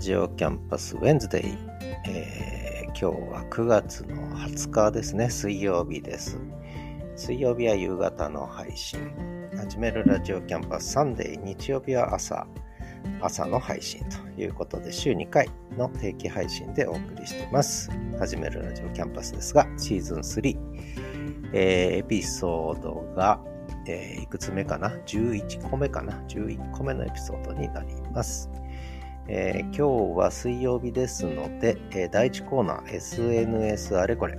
ジオキャンパスウェンズデイ、えー、今日は9月の20日ですね。水曜日です。水曜日は夕方の配信。始めるラジオキャンパスサンデー。日曜日は朝。朝の配信ということで週2回の定期配信でお送りしています。始めるラジオキャンパスですがシーズン3、えー、エピソードがえー、いくつ目かな ?11 個目かな ?11 個目のエピソードになります。えー、今日は水曜日ですので、えー、第1コーナー SNS あれこれ。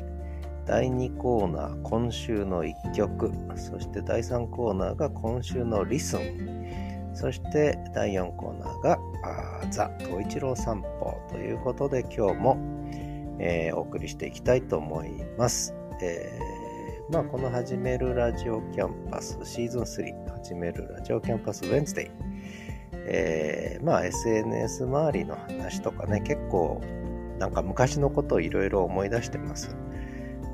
第2コーナー今週の1曲。そして第3コーナーが今週のリスン。そして第4コーナーがザ・東一郎散歩ということで今日も、えー、お送りしていきたいと思います。えー、まあ、この始めるラジオキャンパスシーズン3始めるラジオキャンパスウェンズデイえー、まあ SNS 周りの話とかね、結構なんか昔のことをいろいろ思い出してます。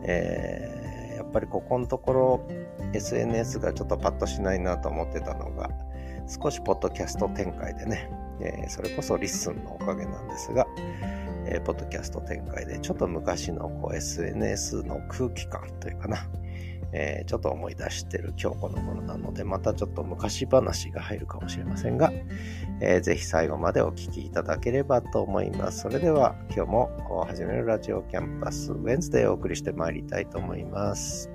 えー、やっぱりここのところ SNS がちょっとパッとしないなと思ってたのが、少しポッドキャスト展開でね、えー、それこそリッスンのおかげなんですが、えー、ポッドキャスト展開でちょっと昔のこう SNS の空気感というかな、えー、ちょっと思い出してる今日この頃なので、またちょっと昔話が入るかもしれませんが、えー、ぜひ最後までお聴きいただければと思います。それでは今日も始めるラジオキャンパスウェンズデーをお送りしてまいりたいと思います。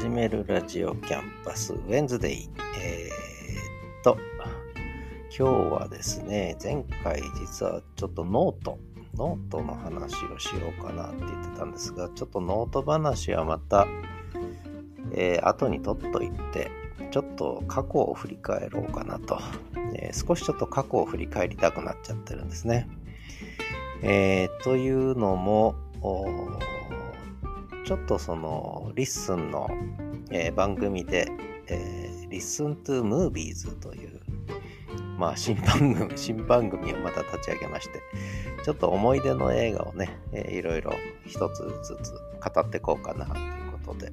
始めるラジオキャンパスウェンズデイ。えー、っと、今日はですね、前回実はちょっとノート、ノートの話をしようかなって言ってたんですが、ちょっとノート話はまた、えー、後に取っといて、ちょっと過去を振り返ろうかなと、えー、少しちょっと過去を振り返りたくなっちゃってるんですね。えー、というのも、ちょっとそのリッスンのえー、番組で、えー、Listen to Movies という、まあ、新番組、新番組をまた立ち上げまして、ちょっと思い出の映画をね、えー、いろいろ一つずつ語ってこうかなということで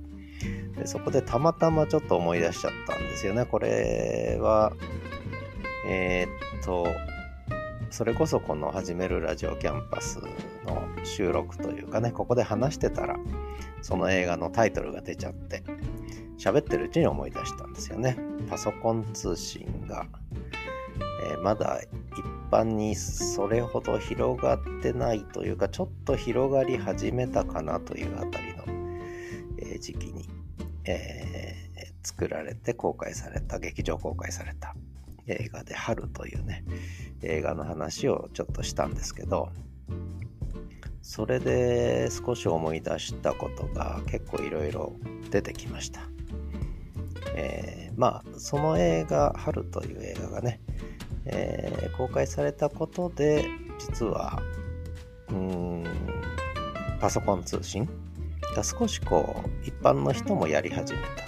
で、そこでたまたまちょっと思い出しちゃったんですよね。これは、えー、っと、それこそこの始めるラジオキャンパスの収録というかね、ここで話してたら、その映画のタイトルが出ちゃって、喋ってるうちに思い出したんですよね。パソコン通信が、えー、まだ一般にそれほど広がってないというか、ちょっと広がり始めたかなというあたりの、えー、時期に、えー、作られて公開された、劇場公開された映画で春というね、映画の話をちょっとしたんですけど、それで少し思い出したことが結構いろいろ出てきました。えー、まあその映画「春」という映画がね、えー、公開されたことで実はうんパソコン通信が少しこう一般の人もやり始めた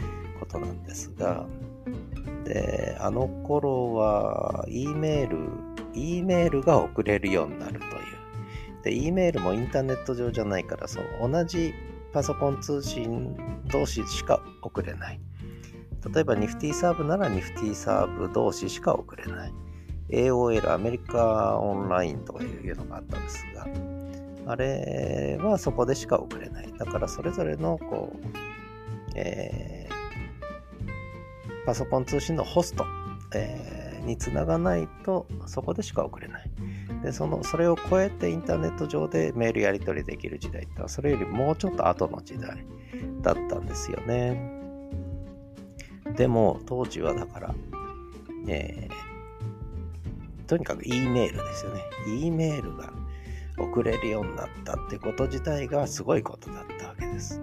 ということなんですがであの頃は E メール E メールが送れるようになるというで E メールもインターネット上じゃないからその同じパソコン通信同士しか送れない。例えばニフティサーブならニフティサーブ同士しか送れない。AOL、アメリカオンラインとかいうのがあったんですが、あれはそこでしか送れない。だからそれぞれのこう、え、パソコン通信のホスト、えー、につながないとそこでしか送れない。でそのそれを超えてインターネット上でメールやり取りできる時代ってのはそれよりもうちょっと後の時代だったんですよね。でも当時はだから、えー、とにかく E メールですよね。E メールが送れるようになったってこと自体がすごいことだったわけです。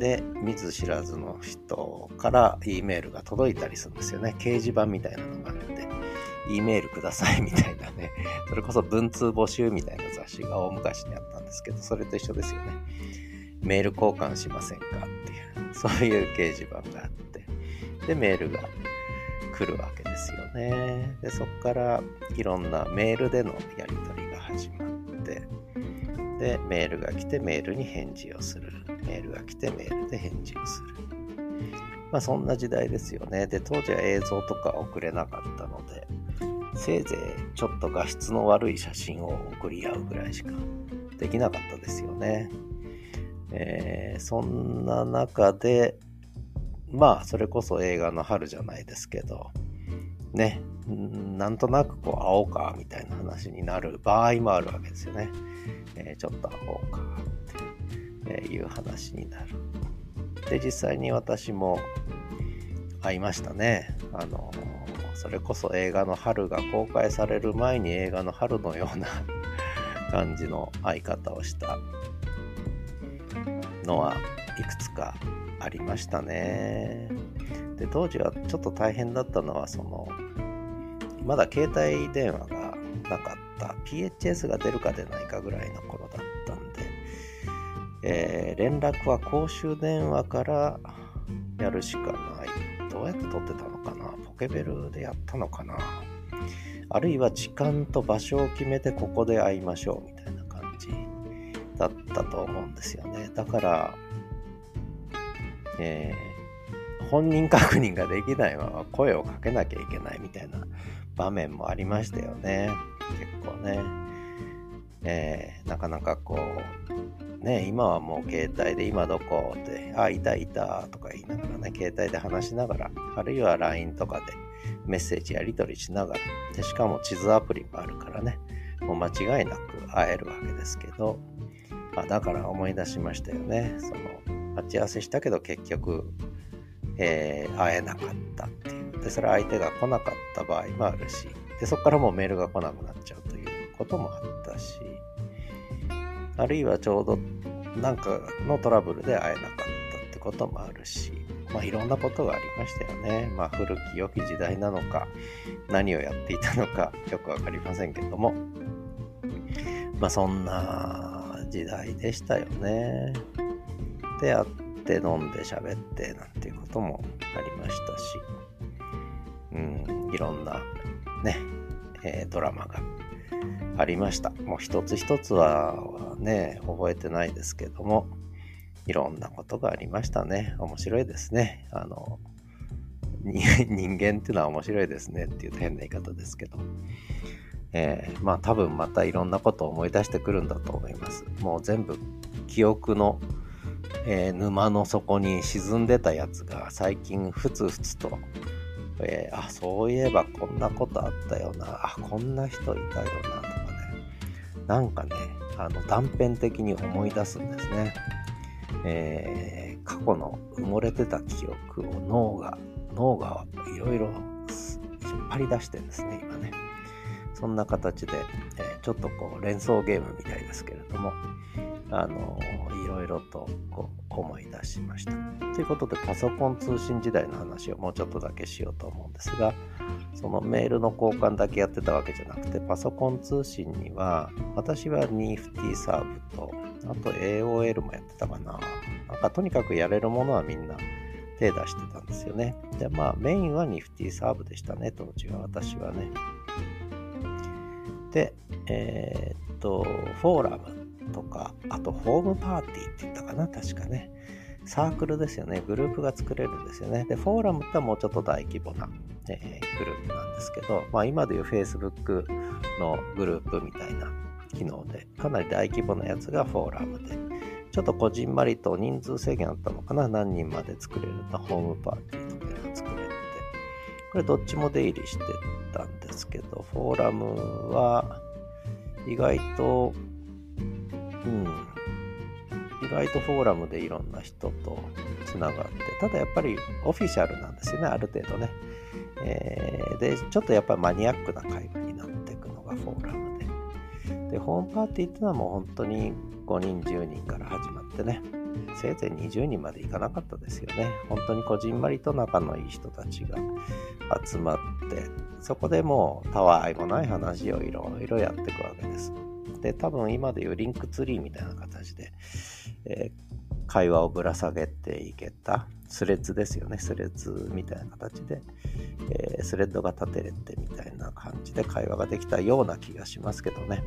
で、見ず知らずの人から E メールが届いたりするんですよね。掲示板みたいなのがあって、E メールくださいみたいなね。それこそ文通募集みたいな雑誌が大昔にあったんですけど、それと一緒ですよね。メール交換しませんかっていう、そういう掲示板があって、で、メールが来るわけですよね。で、そこからいろんなメールでのやり取りが始まって、で、メールが来てメールに返事をする。メールが来てメールで返事をする。まあそんな時代ですよね。で、当時は映像とか送れなかったので、せいぜいちょっと画質の悪い写真を送り合うぐらいしかできなかったですよね。えー、そんな中で、まあ、それこそ映画の春じゃないですけど、ね、なんとなくこう、会おうか、みたいな話になる場合もあるわけですよね。えー、ちょっと会おうか、っていう話になる。で、実際に私も会いましたね。あの、それこそ映画の春が公開される前に映画の春のような 感じの会い方をしたのはいくつかありましたね。で、当時はちょっと大変だったのは、その、まだ携帯電話がなかった PHS が出るか出ないかぐらいの頃だったんで、えー、連絡は公衆電話からやるしかない。どうやって取ってたのかなポケベルでやったのかなあるいは時間と場所を決めてここで会いましょうみたいな感じだったと思うんですよね。だから、えー、本人確認ができないまま声をかけなきゃいけないみたいな場面もありましたよね。結構ね。えー、なかなかこう、ね、今はもう携帯で今どこって、あ、いたいたとか言いながらね、携帯で話しながら、あるいは LINE とかでメッセージやり取りしながら、でしかも地図アプリもあるからね、もう間違いなく会えるわけですけど、あだから思い出しましたよね。その待ち合わせしたけど結局、えー、会えなかったっていう。で、それ相手が来なかった場合もあるし、で、そこからもうメールが来なくなっちゃうということもあったし、あるいはちょうどなんかのトラブルで会えなかったってこともあるし、まあいろんなことがありましたよね。まあ古き良き時代なのか、何をやっていたのかよくわかりませんけども、まあそんな時代でしたよね。で会って飲んで喋ってなんていうこともありましたし、うん、いろんなね、えー、ドラマがありました。もう一つ一つはね、覚えてないですけども、いろんなことがありましたね。面白いですね。あの、人間っていうのは面白いですねっていう変な言い方ですけど、えー、まあ多分またいろんなことを思い出してくるんだと思います。もう全部記憶のえー、沼の底に沈んでたやつが最近ふつふつと、えー、あ、そういえばこんなことあったよな、あ、こんな人いたよなとかね、なんかね、あの断片的に思い出すんですね。えー、過去の埋もれてた記憶を脳が、脳がいろいろ引っ張り出してんですね、今ね。そんな形で、え、ちょっとこう連想ゲームみたいですけれども、あのいろいろとこう思い出しました。ということでパソコン通信時代の話をもうちょっとだけしようと思うんですがそのメールの交換だけやってたわけじゃなくてパソコン通信には私は Nifty サーブとあと AOL もやってたかな。なんかとにかくやれるものはみんな手出してたんですよね。でまあメインは Nifty サーブでしたね当時は私はね。で、えー、っと、フォーラムとか、あとホームパーティーって言ったかな、確かね。サークルですよね。グループが作れるんですよね。で、フォーラムってもうちょっと大規模な、えー、グループなんですけど、まあ今でいう Facebook のグループみたいな機能で、かなり大規模なやつがフォーラムで、ちょっとこじんまりと人数制限あったのかな？何人まで作れるのホームパーティーとかが作れる、これどっちも出入りしてたんですけど、フォーラムは意外とうん、意外とフォーラムでいろんな人とつながって、ただやっぱりオフィシャルなんですよね、ある程度ね。えー、で、ちょっとやっぱりマニアックな会話になっていくのがフォーラムで。で、ホームパーティーっていうのはもう本当に5人、10人から始まってね、せいぜい20人までいかなかったですよね。本当にこじんまりと仲のいい人たちが集まって、そこでもうたわいもない話をいろいろやっていくわけです。で、多分今でいうリンクツリーみたいな形で、えー、会話をぶら下げていけたスレッズですよね。スレッズみたいな形で、えー、スレッドが立てれてみたいな感じで会話ができたような気がしますけどね。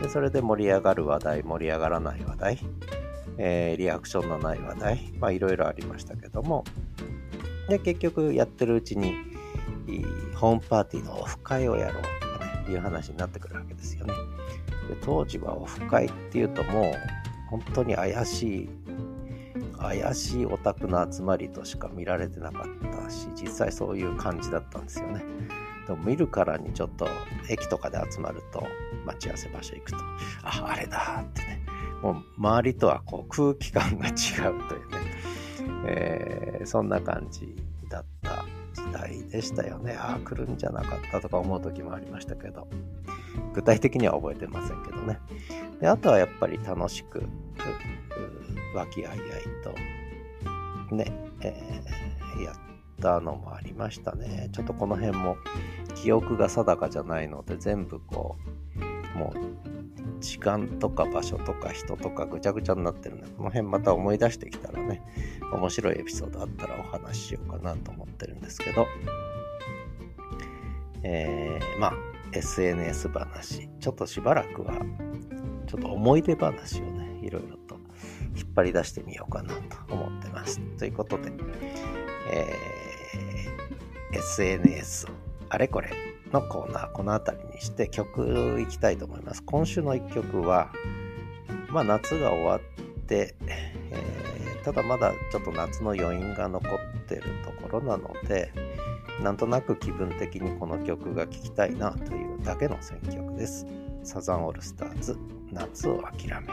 でそれで盛り上がる話題、盛り上がらない話題、えー、リアクションのない話題、まあいろいろありましたけども、で、結局やってるうちに、ホームパーティーのオフ会をやろうとかね、いう話になってくるわけですよね。で当時はオフ会っていうともう、本当に怪しい怪しいオタクの集まりとしか見られてなかったし実際そういう感じだったんですよねでも見るからにちょっと駅とかで集まると待ち合わせ場所行くとああれだってねもう周りとはこう空気感が違うというね、えー、そんな感じだった時代でしたよね。ああ来るんじゃなかったとか思う時もありましたけど。具体的には覚えてませんけどね。であとはやっぱり楽しく和気あいあいとね、えー、やったのもありましたね。ちょっとこの辺も記憶が定かじゃないので全部こう、もう時間とか場所とか人とかぐちゃぐちゃになってるんで、この辺また思い出してきたらね、面白いエピソードあったらお話ししようかなと思ってるんですけど、えー、まあ SNS 話、ちょっとしばらくはちょっと思い出話をね、いろいろと引っ張り出してみようかなと思ってます。ということで、えー、SNS あれこれのコーナー、この辺りにして曲いきたいと思います。今週の1曲は、まあ夏が終わって、えー、ただまだちょっと夏の余韻が残ってるところなので、なんとなく気分的にこの曲が聴きたいなというだけの選曲です。サザンオールスターズ、夏を諦めて。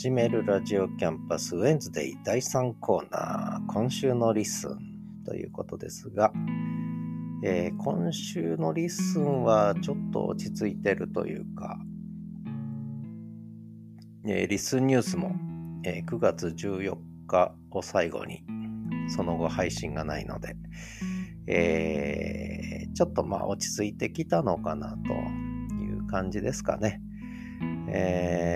始めるラジオキャンパスウェンズデイ第3コーナー今週のリッスンということですが、えー、今週のリッスンはちょっと落ち着いてるというかえー、リスンニュースも、えー、9月14日を最後に、その後配信がないので、えー、ちょっとまあ落ち着いてきたのかなという感じですかね。えー、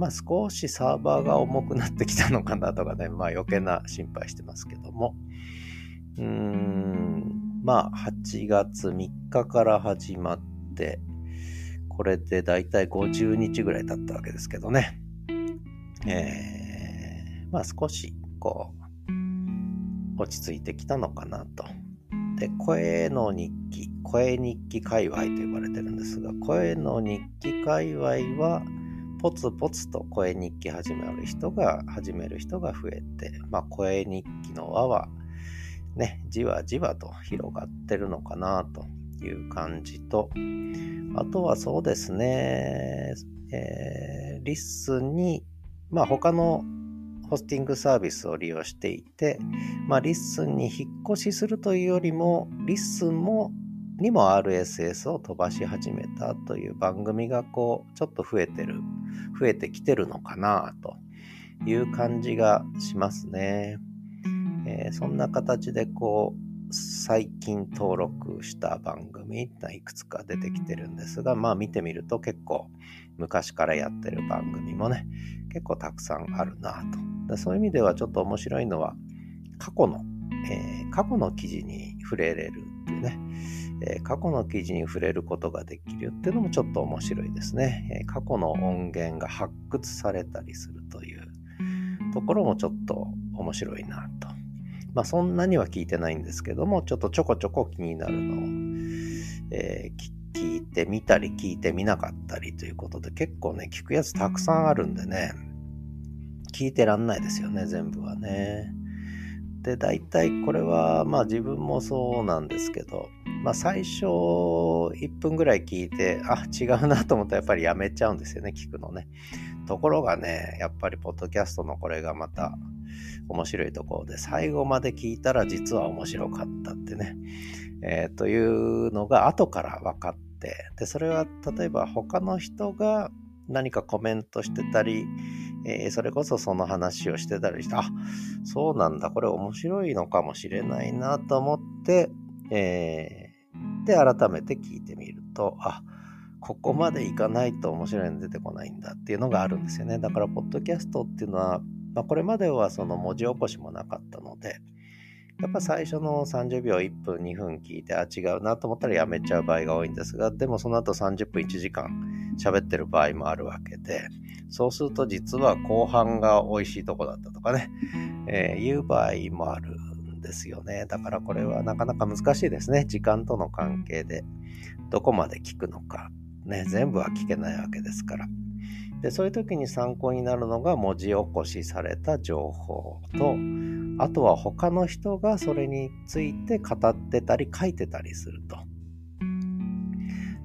まあ少しサーバーが重くなってきたのかなとかね、まあ余計な心配してますけども。うーん、まあ8月3日から始まって、これでだいたい50日ぐらい経ったわけですけどね。えー、まあ少しこう、落ち着いてきたのかなと。で、声の日記、声日記界隈と呼ばれてるんですが、声の日記界隈は、ポツポツと声日記始める人が、始める人が増えて、まあ声日記の輪は、ね、じわじわと広がってるのかなという感じと、あとはそうですね、えー、リッスンに、まあ他のホスティングサービスを利用していて、まあ LISTEN に引っ越しするというよりも、 LISTEN もにも RSS を飛ばし始めたという番組がこうちょっと増えてる増えてきてるのかなという感じがしますね、えー、そんな形でこう最近登録した番組がいくつか出てきてるんですが、まあ見てみると結構昔からやってる番組もね、結構たくさんあるなと。そういう意味ではちょっと面白いのは、過去の、えー、過去の記事に触れれるね、え、過去の記事に触れることができるっていうのもちょっと面白いですね。え、過去の音源が発掘されたりするというところもちょっと面白いなと。まあそんなには聞いてないんですけども、ちょっとちょこちょこ気になるのを、えー、聞いてみたり聞いてみなかったりということで結構ね、聞くやつたくさんあるんでね、聞いてらんないですよね、全部はね。で、大体これは、まあ自分もそうなんですけど、まあ最初1分ぐらい聞いて、あ、違うなと思ったらやっぱりやめちゃうんですよね、聞くのね。ところがね、やっぱりポッドキャストのこれがまた面白いところで、最後まで聞いたら実は面白かったってね、えー、というのが後から分かって、で、それは例えば他の人が何かコメントしてたり、えー、それこそその話をしてたりして、あ、そうなんだ、これ面白いのかもしれないなと思って、えー、で、改めて聞いてみると、あ、ここまでいかないと面白いの出てこないんだっていうのがあるんですよね。だから、ポッドキャストっていうのは、まあ、これまではその文字起こしもなかったので、やっぱ最初の30秒、1分、2分聞いて、あ、違うなと思ったらやめちゃう場合が多いんですが、でもその後30分、1時間喋ってる場合もあるわけで、そうすると実は後半が美味しいとこだったとかね、えー、いう場合もあるんですよね。だからこれはなかなか難しいですね。時間との関係で、どこまで聞くのか。ね、全部は聞けないわけですから。でそういう時に参考になるのが文字起こしされた情報とあとは他の人がそれについて語ってたり書いてたりすると。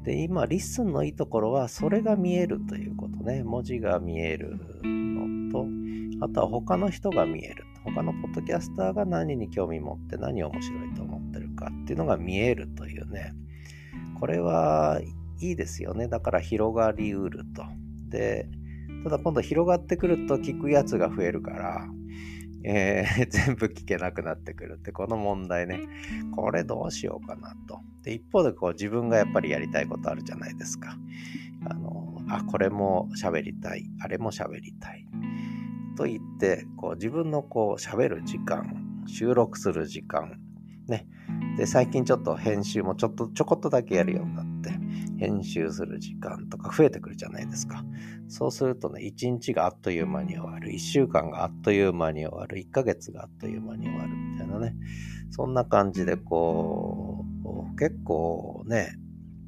で今 LISTEN のいいところはそれが見えるということね。文字が見えるのとあとは他の人が見える。他のポッドキャスターが何に興味持って何面白いと思ってるかっていうのが見えるというね。これはいいですよね。だから広がりうると。で、ただ今度広がってくると聞くやつが増えるから、えー、全部聞けなくなってくるって、この問題ね。これどうしようかなと。で、一方でこう自分がやっぱりやりたいことあるじゃないですか。あの、あ、これも喋りたい。あれも喋りたい。と言って、こう自分のこう喋る時間、収録する時間、ね。で、最近ちょっと編集もちょっとちょこっとだけやるようになって、編集する時間とか増えてくるじゃないですか。そうするとね、一日があっという間に終わる、一週間があっという間に終わる、一ヶ月があっという間に終わるみたいなね。そんな感じでこう、結構ね、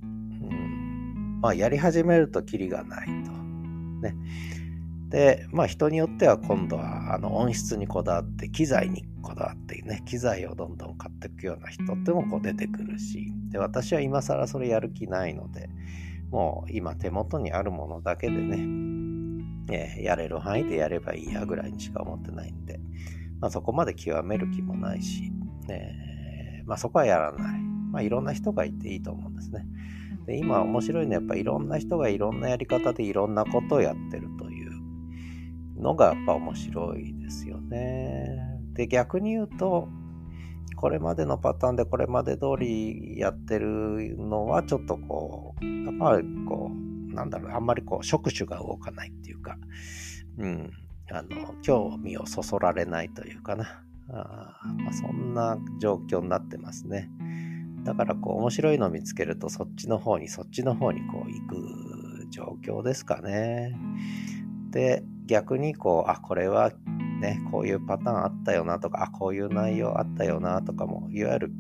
うん、まあやり始めるとキリがないと。ね。で、まあ人によっては今度はあの音質にこだわって機材にこだわってね、機材をどんどん買っていくような人ってもこう出てくるし、で、私は今更それやる気ないので、もう今手元にあるものだけでね、えー、やれる範囲でやればいいやぐらいにしか思ってないんで、まあそこまで極める気もないし、ね、まあそこはやらない。まあいろんな人がいていいと思うんですね。で今面白いのはやっぱいろんな人がいろんなやり方でいろんなことをやってるとのがやっぱ面白いですよね。で逆に言うとこれまでのパターンでこれまで通りやってるのはちょっとこうやっぱりこうなんだろうあんまりこう触手が動かないっていうか、うん、あの興味をそそられないというかな。あ、まあ、そんな状況になってますね。だからこう面白いのを見つけるとそっちの方にそっちの方にこう行く状況ですかね。で逆にこうあこれはね、こういうパターンあったよなとか、あ、こういう内容あったよなとかも、いわゆる、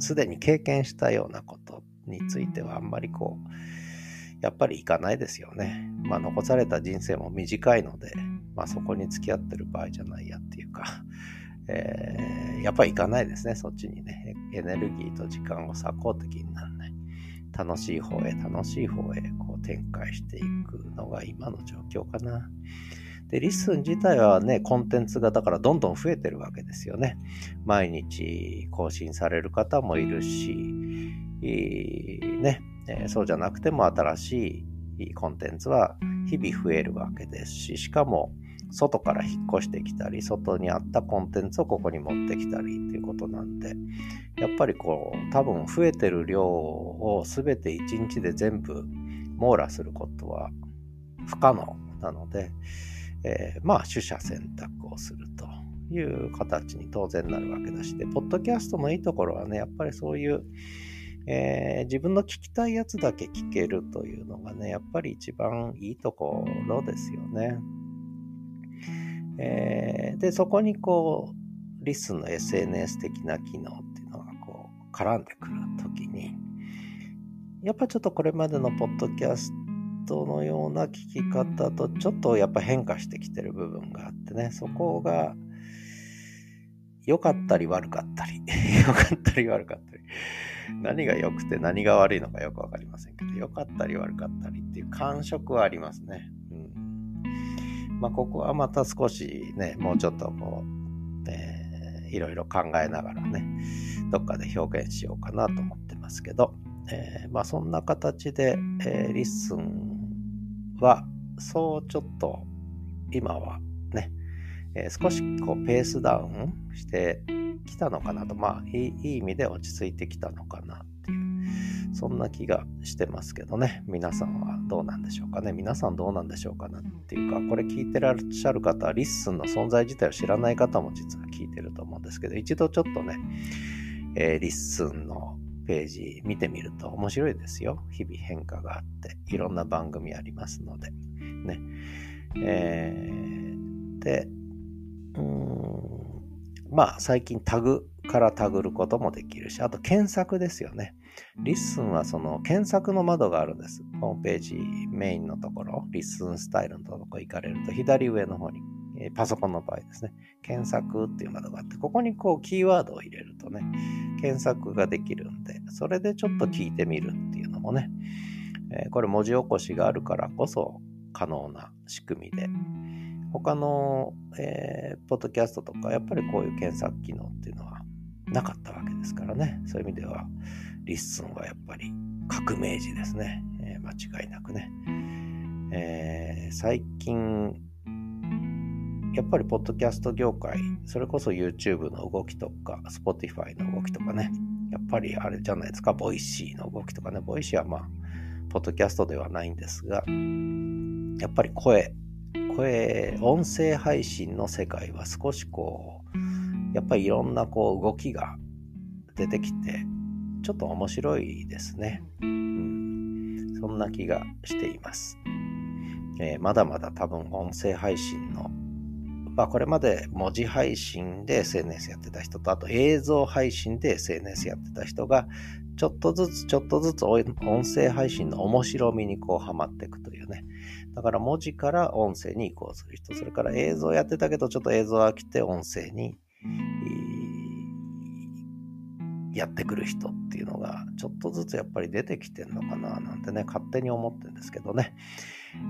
す、えー、に経験したようなことについてはあんまりこう、やっぱりいかないですよね。まあ残された人生も短いので、まあそこに付き合ってる場合じゃないやっていうか、えー、やっぱりいかないですね、そっちにね。エネルギーと時間を割こう的にならない。楽しい方へ楽しい方へこう展開していくのが今の状況かな。で、 LISTEN 自体はね、コンテンツがだからどんどん増えてるわけですよね。毎日更新される方もいるし、ね、えー、そうじゃなくても新しいコンテンツは日々増えるわけですし、しかも外から引っ越してきたり、外にあったコンテンツをここに持ってきたりっていうことなんで、やっぱりこう、多分増えてる量を全て1日で全部網羅することは不可能なので、えー、まあ、取捨選択をするという形に当然なるわけだし、で、ポッドキャストのいいところはね、やっぱりそういう、えー、自分の聞きたいやつだけ聞けるというのがね、やっぱり一番いいところですよね。えー、で、そこにこう、リスの SNS 的な機能っていうのがこう、絡んでくるときに、やっぱちょっとこれまでのポッドキャストのような聞き方とちょっとやっぱ変化してきてる部分があってね、そこが良かったり悪かったり、良かったり悪かったり、何が良くて何が悪いのかよくわかりませんけど、良かったり悪かったりっていう感触はありますね。うん。まあ、ここはまた少しね、もうちょっとこう、えー、いろいろ考えながらね、どっかで表現しようかなと思ってますけど、えー、まあそんな形で、えー、 LISTEN は、そうちょっと今はね、えー、少しこうペースダウンしてきたのかなと、まあいい意味で落ち着いてきたのかなっていう、そんな気がしてますけどね、皆さんはどうなんでしょうかね、皆さんどうなんでしょうかなっていうか、これ聞いてらっしゃる方は LISTEN の存在自体を知らない方も実は聞いてると思うんですけど、一度ちょっとね、えー、 LISTEN のページ見てみると面白いですよ。日々変化があって、いろんな番組ありますので。ね。えー、で、うん、まあ最近タグからタグることもできるし、あと検索ですよね。 LISTEN はその検索の窓があるんです。ホームページメインのところ、 LISTEN.style のところ行かれると左上の方にえパソコンの場合ですね、検索っていう窓があって、ここにこうキーワードを入れるとね、検索ができるんで、それでちょっと聞いてみるっていうのもね、えこれ文字起こしがあるからこそ可能な仕組みで、他の、えー、ポッドキャストとか、やっぱりこういう検索機能っていうのはなかったわけですからね、そういう意味では、 LISTEN はやっぱり革命児ですね、えー、間違いなくね。えー、最近やっぱりポッドキャスト業界、それこそ YouTube の動きとか、Spotify の動きとかね、やっぱりあれじゃないですか、 Voicy の動きとかね、 Voicy はまあ、ポッドキャストではないんですが、やっぱり声、声、音声配信の世界は少しこう、やっぱりいろんなこう動きが出てきて、ちょっと面白いですね。うん、そんな気がしています。えー、まだまだ多分音声配信のまあ、これまで文字配信で SNS やってた人と、あと映像配信で SNS やってた人が、ちょっとずつちょっとずつ音声配信の面白みにこうハマっていくというね。だから文字から音声に移行する人、それから映像やってたけど、ちょっと映像飽きて音声にやってくる人っていうのが、ちょっとずつやっぱり出てきてんのかななんてね、勝手に思ってるんですけどね。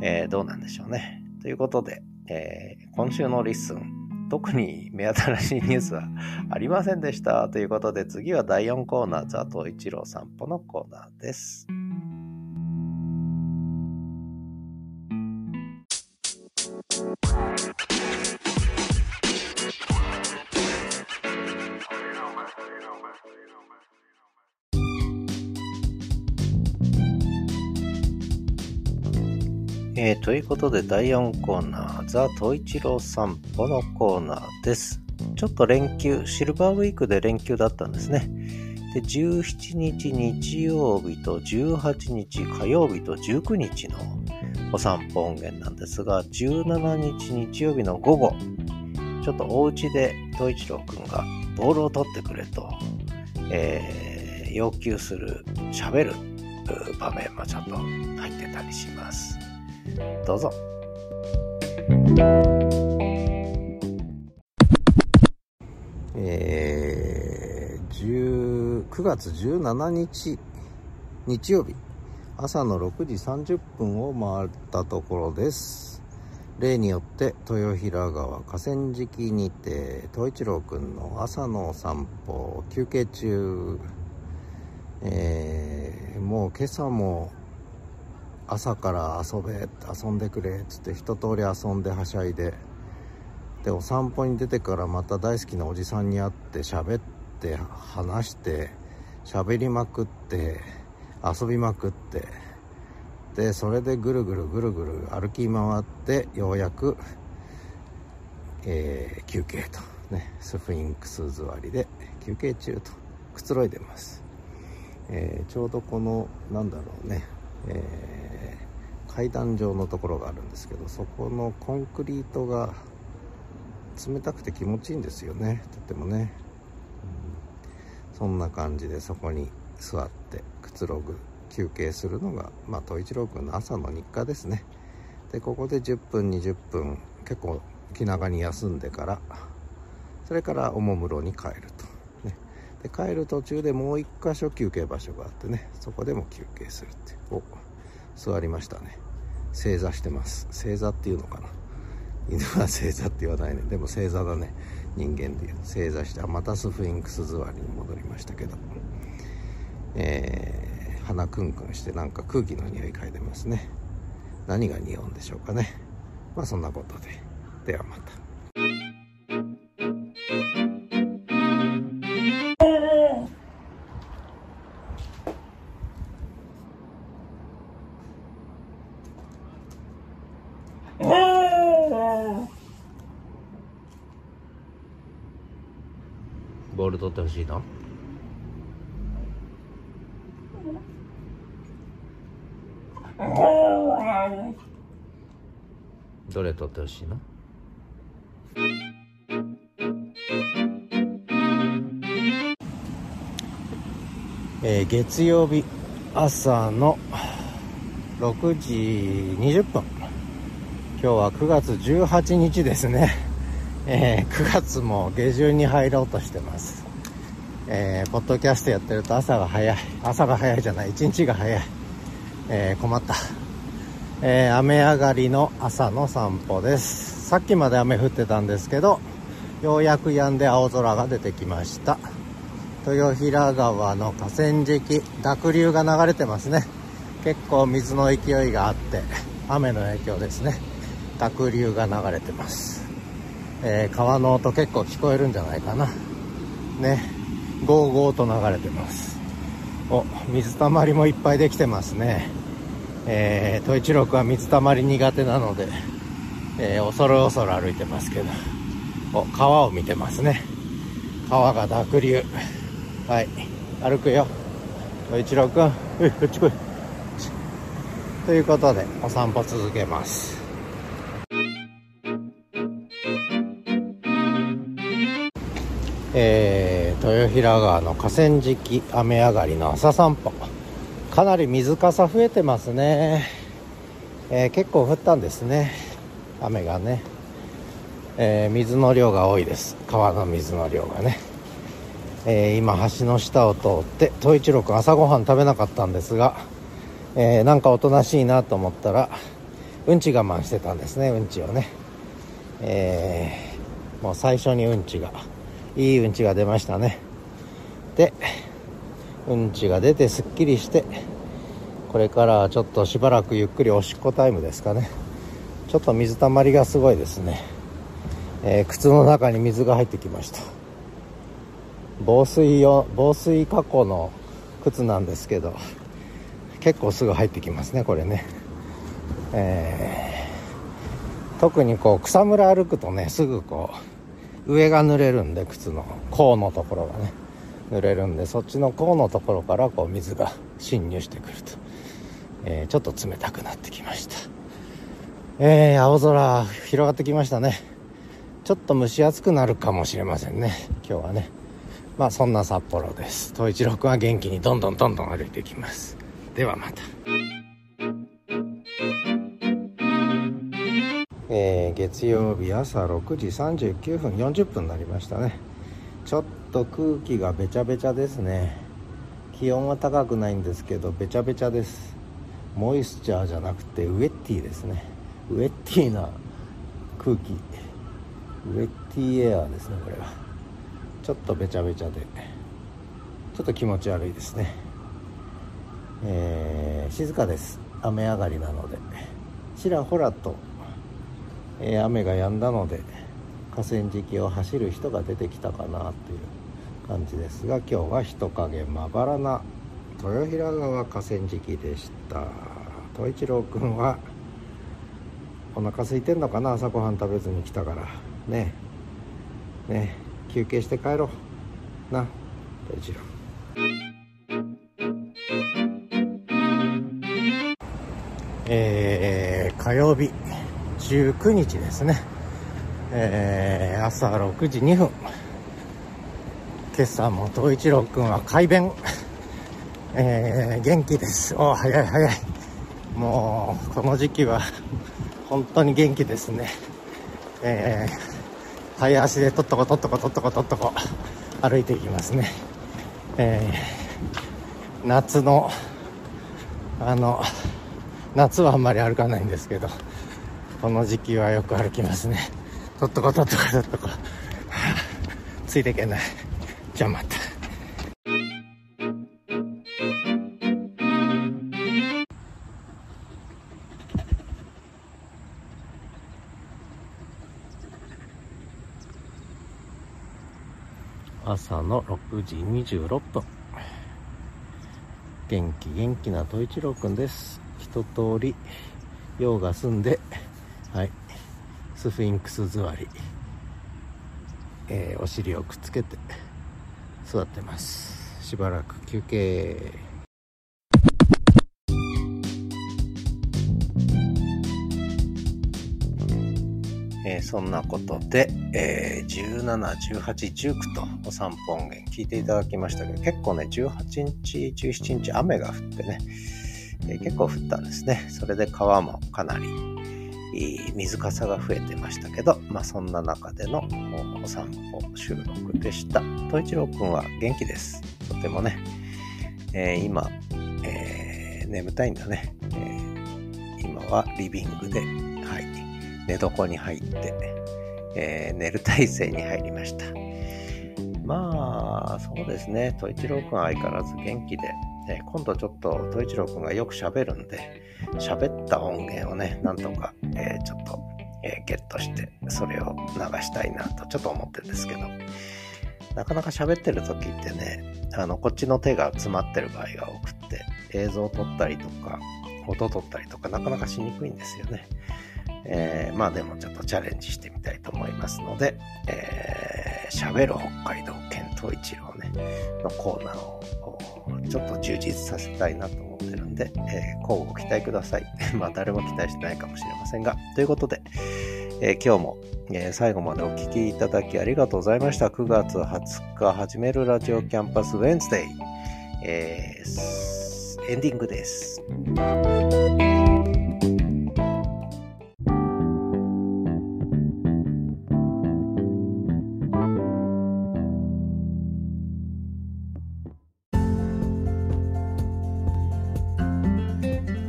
えー、どうなんでしょうね。ということで、えー、今週の LISTEN、特に目新しいニュースはありませんでした。ということで、次は第4コーナー、ザト一郎散歩のコーナーです。ということで第4コーナー、ザ・トイチロー散歩のコーナーです。ちょっと連休、シルバーウィークで連休だったんですね。で、17日日曜日と18日火曜日と19日のお散歩音源なんですが、17日日曜日の午後、ちょっとお家でトイチローくんがボールを取ってくれと、えー、要求する、喋る場面もちょっと入ってたりします。どうぞ。えー、9月17日日曜日。朝の6時30分を回ったところです。例によって豊平川河川敷にて東一郎くんの朝の散歩休憩中、えー、もう今朝も朝から遊べ遊んでくれっつって一通り遊んではしゃいで。でお散歩に出てからまた大好きなおじさんに会って喋って話して喋りまくって遊びまくって。でそれでぐるぐるぐるぐる歩き回ってようやく、えー、休憩と。ねスフィンクス座りで休憩中と。くつろいでます、えー、ちょうどこのなんだろうねえー、階段状のところがあるんですけどそこのコンクリートが冷たくて気持ちいいんですよね。とてもね、うん、そんな感じでそこに座ってくつろぐ休憩するのがまあ統一郎君の朝の日課ですね。でここで10分20分結構気長に休んでからそれからおもむろに帰ると。ね。で帰る途中でもう一箇所休憩場所があってねそこでも休憩するってお座りましたね。正座してます。正座っていうのかな。犬は正座って言わないね。でも正座だね。人間でいう。正座してまたスフィンクス座りに戻りましたけど。えー、鼻クンクンしてなんか空気の匂い嗅いでますね。何が匂うんでしょうかね。まあそんなことで。ではまた。ボール取ってほしいの？どれ取ってほしいの？えー、月曜日朝の6時20分。今日は9月18日ですね、えー、9月も下旬に入ろうとしてます。えー、ポッドキャストやってると朝が早い。朝が早いじゃない。一日が早い、えー、困った、えー、雨上がりの朝の散歩です。さっきまで雨降ってたんですけどようやく止んで青空が出てきました。豊平川の河川敷濁流が流れてますね。結構水の勢いがあって雨の影響ですね。濁流が流れてます、えー、川の音結構聞こえるんじゃないかな。ね。ゴーゴーと流れてます。お水たまりもいっぱいできてますね。えー、統一郎は水たまり苦手なので、えー、恐る恐る歩いてますけど。お川を見てますね。川が濁流。はい。歩くよ。統一郎君。うこっち来い。ということでお散歩続けます。えー、豊平川の河川敷雨上がりの朝散歩。かなり水かさ増えてますね、えー、結構降ったんですね。雨がね、えー、水の量が多いです。川の水の量がね、え今橋の下を通って統一郎君朝ごはん食べなかったんですが、えなんかおとなしいなと思ったらうんち我慢してたんですねうんちをね、えもう最初にうんちが。いいうんちが出ましたね。でうんちが出てすっきりしてこれからちょっとしばらくゆっくりおしっこタイムですかね。ちょっと水たまりがすごいですね、えー、靴の中に水が入ってきました。防水用防水加工の靴なんですけど結構すぐ入ってきますねこれね。えー、特にこう草むら歩くとねすぐこう上が濡れるんで靴の甲のところがね。濡れるんでそっちの甲のところからこう水が侵入してくると、えー、ちょっと冷たくなってきました。えー、青空広がってきましたね。ちょっと蒸し暑くなるかもしれませんね。今日はね。まあそんな札幌です。東一郎君は元気にどんどんどんどん歩いていきます。ではまた。月曜日朝6時39分40分になりましたね。ちょっと空気がべちゃべちゃですね。気温は高くないんですけどべちゃべちゃです。モイスチャーじゃなくてウェッティですね。ウェッティな空気。ウェッティエアーですねこれは。ちょっとべちゃべちゃで。ちょっと気持ち悪いですね。えー、静かです。雨上がりなので。ちらほらとえー、雨が止んだので河川敷を走る人が出てきたかなという感じですが今日は人影まばらな豊平川河川敷でした。東一郎君はお腹空いてんのかな？朝ごはん食べずに来たから。ねね休憩して帰ろう。な。東一郎。えー、火曜日。19日ですね、えー、朝6時2分。今朝も東一郎君は快便、えー、元気です。お早い早い。もうこの時期は本当に元気ですね。えー、早足でとっとことっとことっとことっとこ歩いていきますね。えー、夏のあの夏はあんまり歩かないんですけど。この時期はよく歩きますね。とっとことっとことっとこ ついていけない。じゃあまた朝の6時26分。元気元気な戸一郎くんです。一通り用が済んで。はい。スフィンクス座り、えー、お尻をくっつけて座ってます。しばらく休憩。えー、そんなことで、えー、17、18、19とお散歩音源聞いていただきましたけど、結構ね、18日、17日雨が降ってね、えー、結構降ったんですね。それで川もかなり水かさが増えてましたけど、まあそんな中でのお散歩収録でした。統一郎くんは元気です。とてもね、えー、今、えー、眠たいんだね、えー、今はリビングで、はい、寝床に入って、え、寝る体勢に入りました。まあ、そうですね。統一郎くん相変わらず元気で、えー、今度ちょっと統一郎くんがよく喋るんで、喋った音源をね、なんとか、えー、ちょっと、えゲットして、それを流したいなとちょっと思ってるんですけど、なかなか喋ってる時ってね、あの、こっちの手が詰まってる場合が多くって、映像を撮ったりとか、音撮ったりとか、なかなかしにくいんですよね。えー、まあでもちょっとチャレンジしてみたいと思いますので、えー、喋る北海道健闘一郎ね、のコーナーをちょっと充実させたいなと思ってるんで、えー、交互期待ください。まあ誰も期待してないかもしれませんが、ということで、えー、今日も、えー、最後までお聴きいただきありがとうございました。9月20日始めるラジオキャンパスウェンズデイ、えー、エンディングです。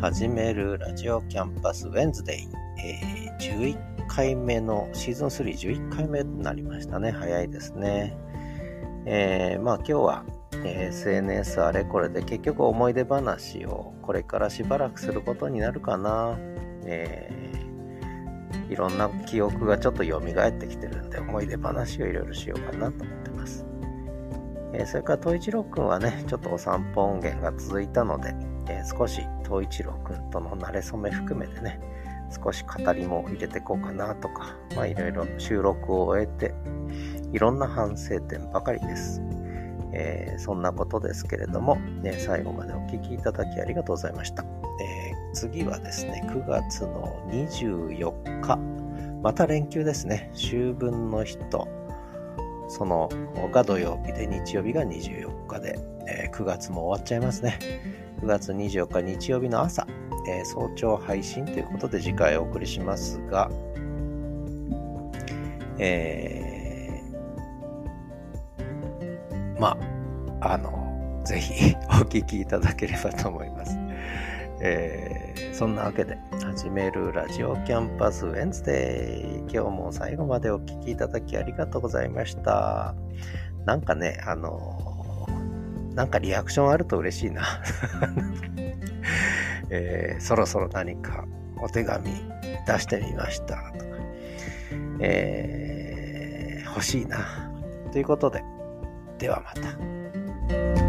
始めるラジオキャンパスウェンズデイ、えー、11回目のシーズン3、11回目になりましたね。早いですね。えー、まあ今日は、えー、SNS あれこれで結局思い出話をこれからしばらくすることになるかな。えー、いろんな記憶がちょっと蘇ってきてるんで思い出話をいろいろしようかなと思ってます。え、それから、統一郎くんはね、ちょっとお散歩音源が続いたので、えー、少し東一郎くんとの馴れ初め含めてね、少し語りも入れていこうかなとか、いろいろ収録を終えて、いろんな反省点ばかりです。えー、そんなことですけれども、ね、最後までお聴きいただきありがとうございました。えー、次はですね、9月の24日、また連休ですね、秋分の日と、そのが土曜日で日曜日が24日で、えー、9月も終わっちゃいますね。9月24日日曜日の朝、えー、早朝配信ということで次回お送りしますが、えー、まあ、あの、ぜひ お聞きいただければと思います。えー、そんなわけで、始めるラジオキャンパスウェンズデー。今日も最後までお聴きいただきありがとうございました。なんかね、あのなんかリアクションあると嬉しいな、えー、そろそろ何かお手紙出してみましたとか、えー、欲しいな。ということで、ではまた。